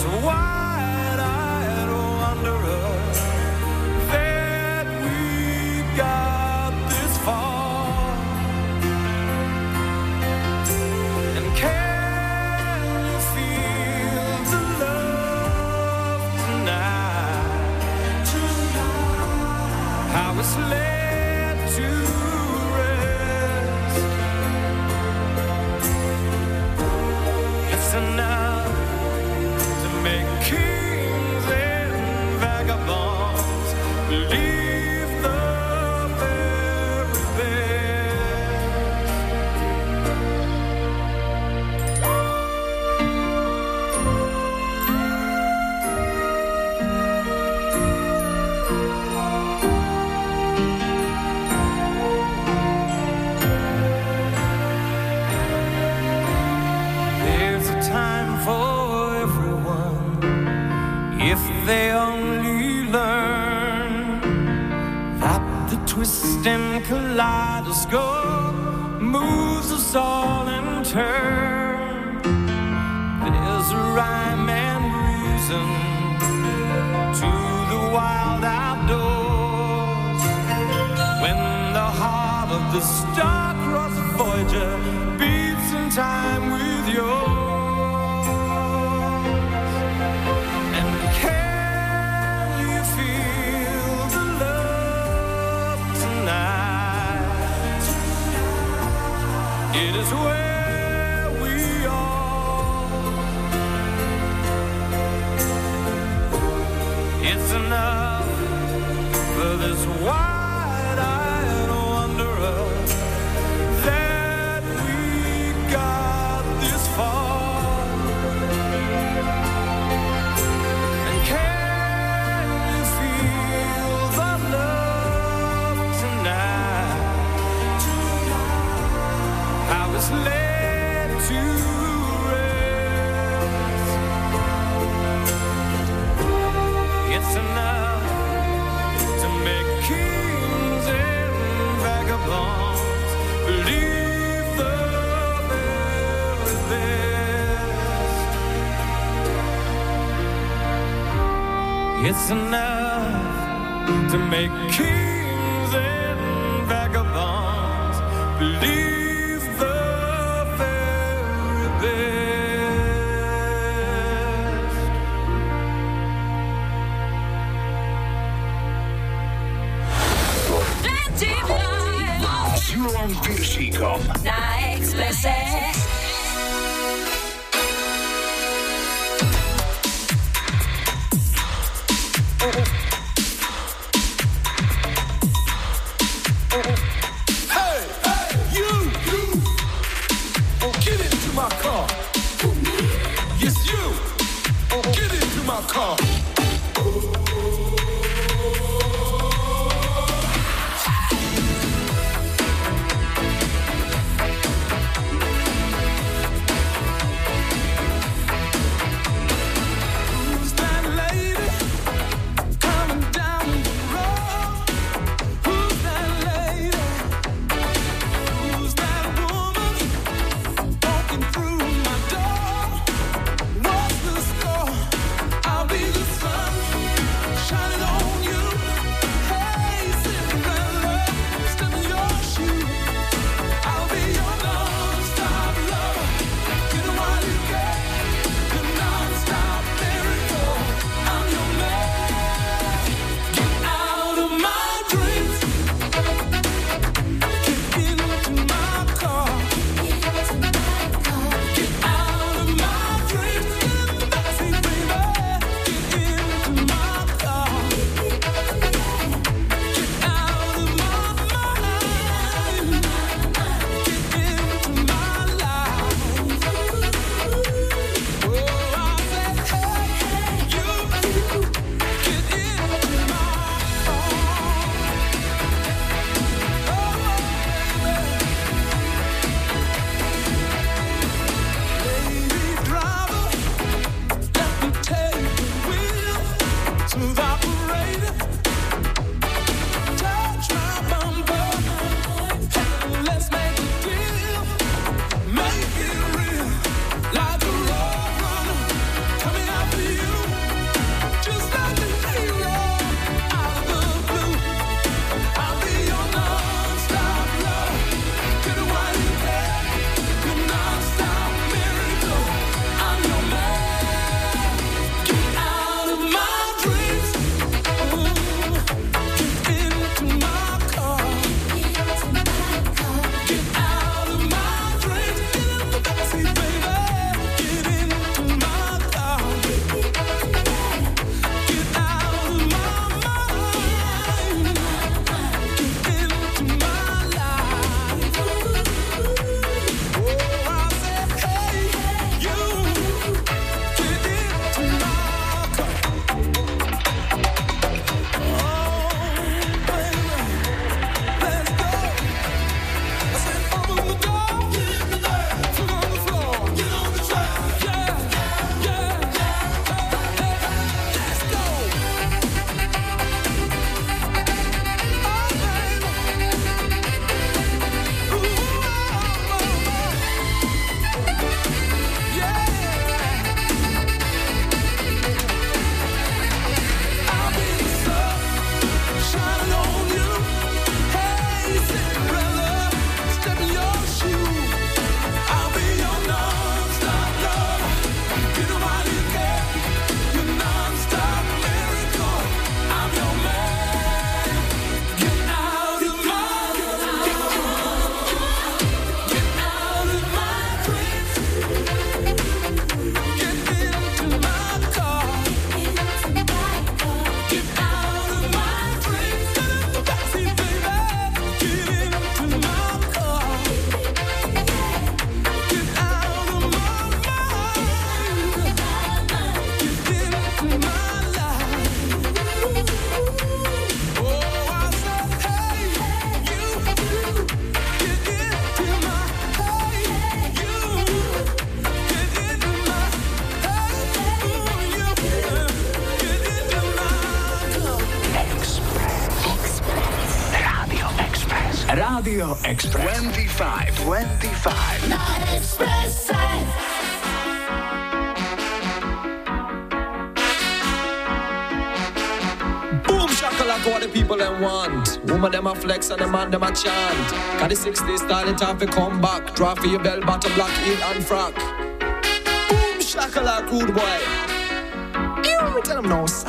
for this It's enough to make kings flex and them and them a chant. Cause the 60s style, started time to come back. Draw for your bell bottom, black heel and frack. Boom, shakalak, rude boy. You tell them no, sir.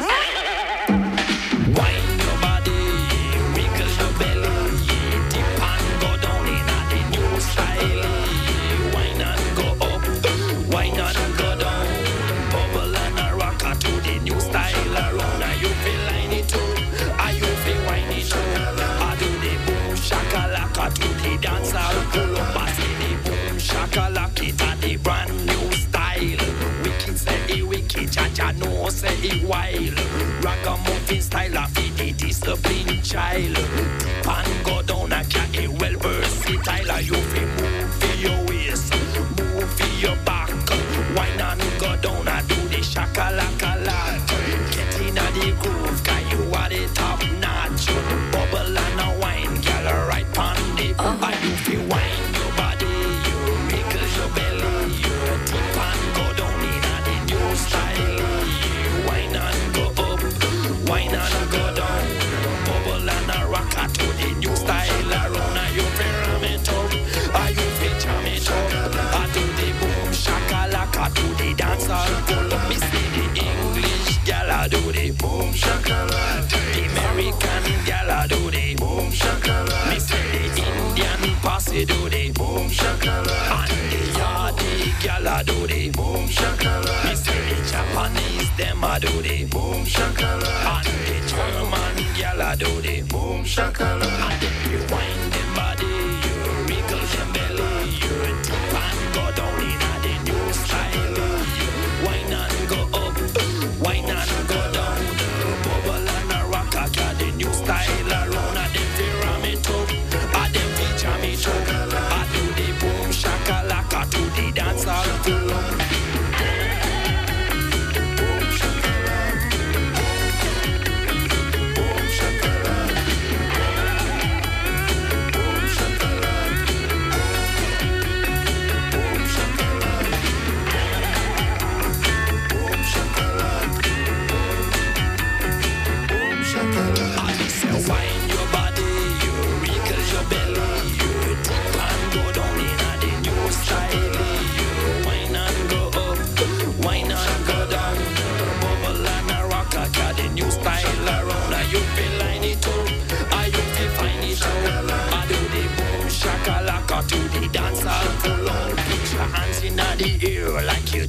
A do the boom shakalaka.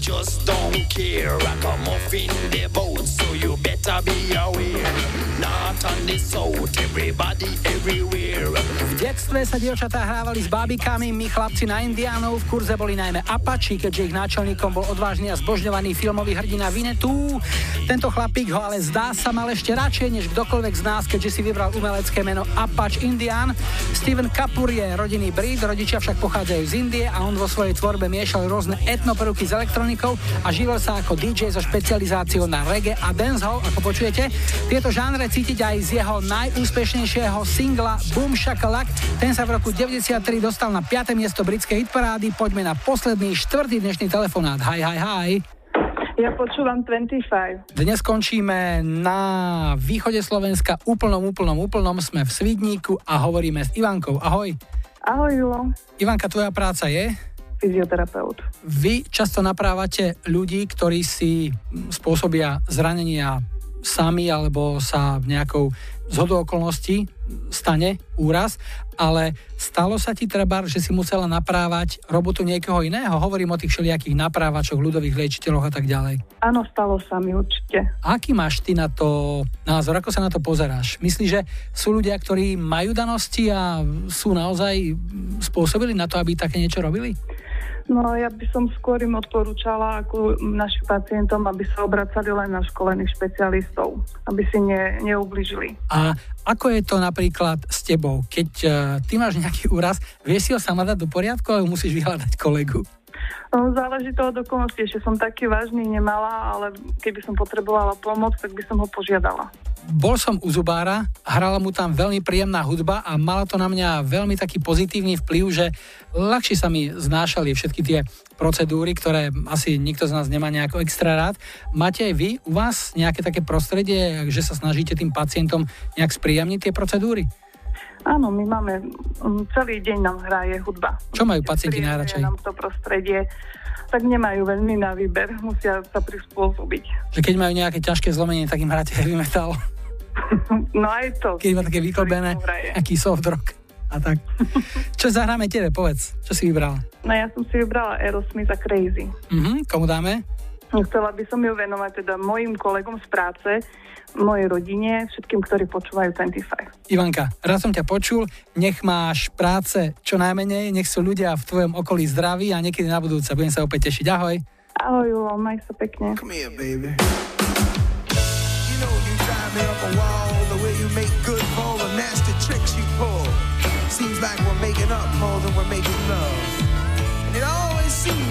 Just don't care. I come off in the boat, so you better be aware. Not on the south, everybody everywhere. V detstve sa dievčatá hrávali s bábikami, my chlapci na Indiánov, v kurze boli najmä Apači, keďže ich náčelníkom bol odvážny a zbožňovaný filmový hrdina Vinetu. Tento chlapík ho ale zdá sa mal ešte radšej než kdokoľvek z nás, keďže si vybral umelecké meno Apač Indian. Steven Kapur je rodinný Brit, rodičia však pochádzajú z Indie a on vo svojej tvorbe miešal rôzne etnoperuky s elektronikou a živil sa ako DJ so špecializáciou na reggae a dancehall, ako počujete. Tieto žánre cítiť aj z jeho najúspešnejšieho singla Boom Shakalak. Ten sa v roku 93 dostal na 5. miesto britskej hitparády. Poďme na posledný štvrtý dnešný telefonát. Hi, hi, hi. Ja počúvam 25. Dnes končíme na východe Slovenska, úplnom, úplnom, úplnom. Sme v Svidníku a hovoríme s Ivankou. Ahoj. Ahoj, Julo. Ivanka, tvoja práca je? Fyzioterapeut. Vy často naprávate ľudí, ktorí si spôsobia zranenia sami alebo sa nejakou zhodou okolností stane úraz, ale stalo sa ti treba, že si musela naprávať robotu niekoho iného? Hovorím o tých všelijakých naprávačoch, ľudových liečiteľoch a tak ďalej. Áno, stalo sa mi určite. Aký máš ty na to názor? Ako sa na to pozeráš? Myslíš, že sú ľudia, ktorí majú danosti a sú naozaj spôsobili na to, aby také niečo robili? No ja by som skôr im odporúčala ako našim pacientom, aby sa obracali len na školených špecialistov, aby si ne, neubližili. A ako je to napríklad s tebou? Keď uh, ty máš nejaký úraz, vieš si ho sama dať do poriadku, alebo musíš vyhľadať kolegu? No, záleží to od okolností, ešte som taký vážny nemala, ale keby som potrebovala pomoc, tak by som ho požiadala. Bol som u zubára, hrala mu tam veľmi príjemná hudba a mala to na mňa veľmi taký pozitívny vplyv, že ľahšie sa mi znášali všetky tie procedúry, ktoré asi nikto z nás nemá nejako extra rád. Máte aj vy u vás nejaké také prostredie, že sa snažíte tým pacientom nejak spríjemniť tie procedúry? Áno, my máme, mm, celý deň nám hraje hudba. Čo majú pacienti najradšej? nám to prostredie, tak nemajú veľmi na výber, musia sa prispôsobiť. Že keď majú nejaké ťažké zlomenie, tak im hráte heavy metal. No aj to. Keď má také vyklbené, aký soft rock a tak. Čo zahráme tebe, povedz, čo si vybrala? No ja som si vybrala Aerosmith a Crazy. Mhm, komu dáme? Chcela by som ju venovať teda mojim kolegom z práce, mojej rodine, všetkým, ktorí počúvajú 25. Ivanka, raz som ťa počul, nech máš práce čo najmenej, nech sú ľudia v tvojom okolí zdraví a niekedy na budúce. Budem sa opäť tešiť. Ahoj. Ahoj, Julo, maj sa pekne. Come here, baby. You know you drive me up a wall, the way you make good all the nasty tricks you pull. Seems like we're making up more than we're making love. And it always seems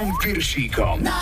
Pavlom Piršíkom. Na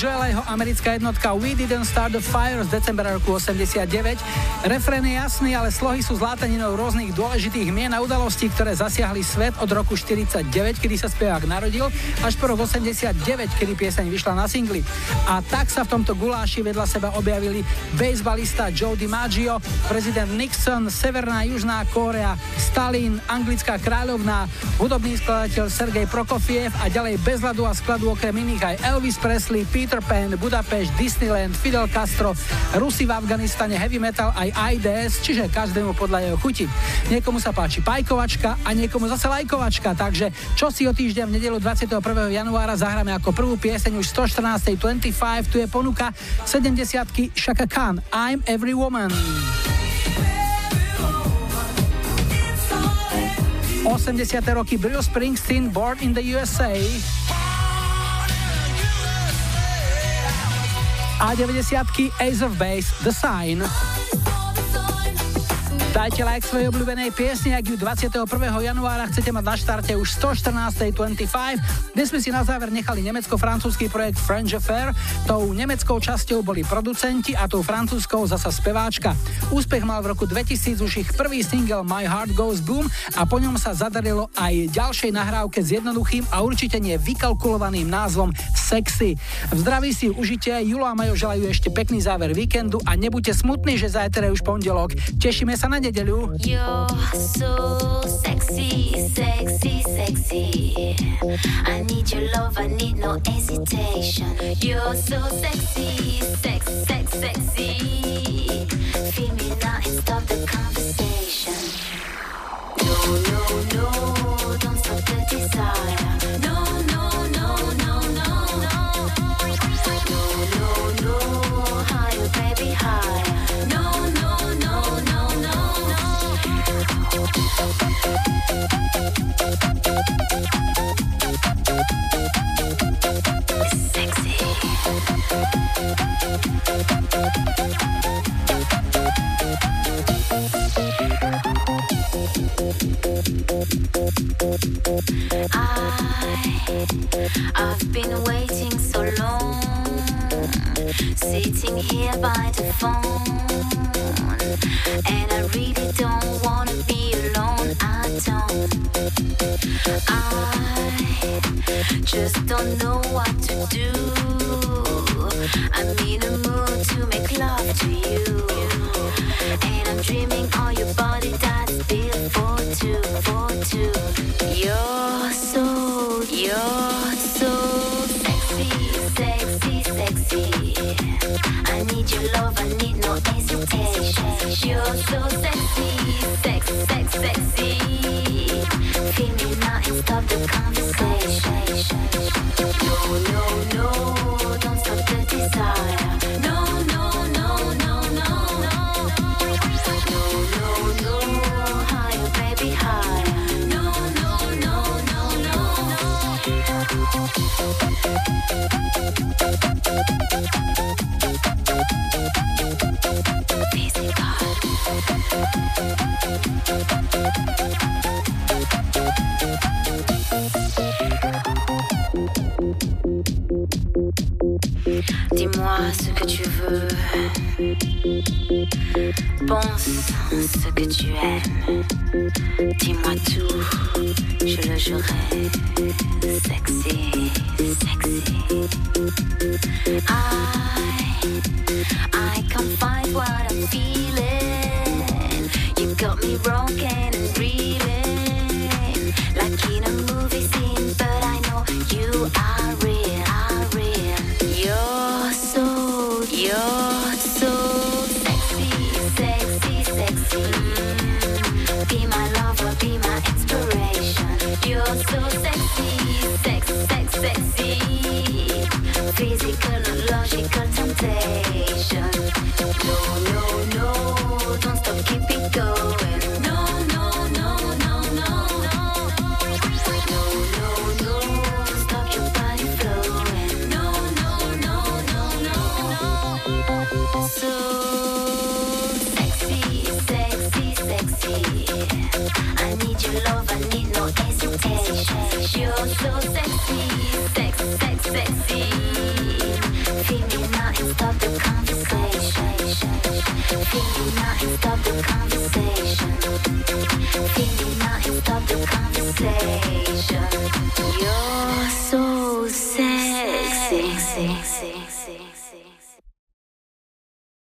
záverom aj Billy Joel a jeho americká jednotka We Didn't Start the Fire z decembra roku 89. Refrén je jasný, ale slohy sú zlátaninou rôznych dôležitých mien a udalostí, ktoré zasiahli svet od roku 49, kedy sa spevák narodil, až po rok 89, kedy pieseň vyšla na singli. A tak sa v tomto guláši vedľa seba objavili baseballista Joe DiMaggio, prezident Nixon, Severná a Južná Kórea, Stalin, anglická kráľovná, hudobný skladateľ Sergej Prokofiev a ďalej bez ľadu a skladu okrem iných aj Elvis Presley, Peter Pan, Budapešť, Disneyland, Fidel Castro, Rusi v Afganistane, heavy metal aj IDS, čiže každému podľa jeho chuti. Niekomu sa páči pajkovačka a niekomu zase lajkovačka, takže čo si o týždeň v nedelu 21. januára zahráme ako prvú pieseň už 114. 25, tu je ponuka 70 Shaka Khan, I'm Every Woman. 80. roky Bruce Springsteen, Born in the USA. A 90 Ace of Base, The Sign. Dajte like svojej obľúbenej piesni, ak ju 21. januára chcete mať na štarte už 114. 25. Dnes sme si na záver nechali nemecko-francúzsky projekt French Affair. Tou nemeckou časťou boli producenti a tou francúzskou zasa speváčka. Úspech mal v roku 2000 už ich prvý single My Heart Goes Boom a po ňom sa zadarilo aj ďalšej nahrávke s jednoduchým a určite nie vykalkulovaným názvom Sexy. V zdraví si užite, Julo a Majo želajú ešte pekný záver víkendu a nebuďte smutní, že zajtra je už pondelok. Tešíme sa na nedeľu. You're so sexy, sexy, sexy. I need your love, I need no hesitation. You're so sexy, sex, sex, sexy. Feel me now and stop the conversation.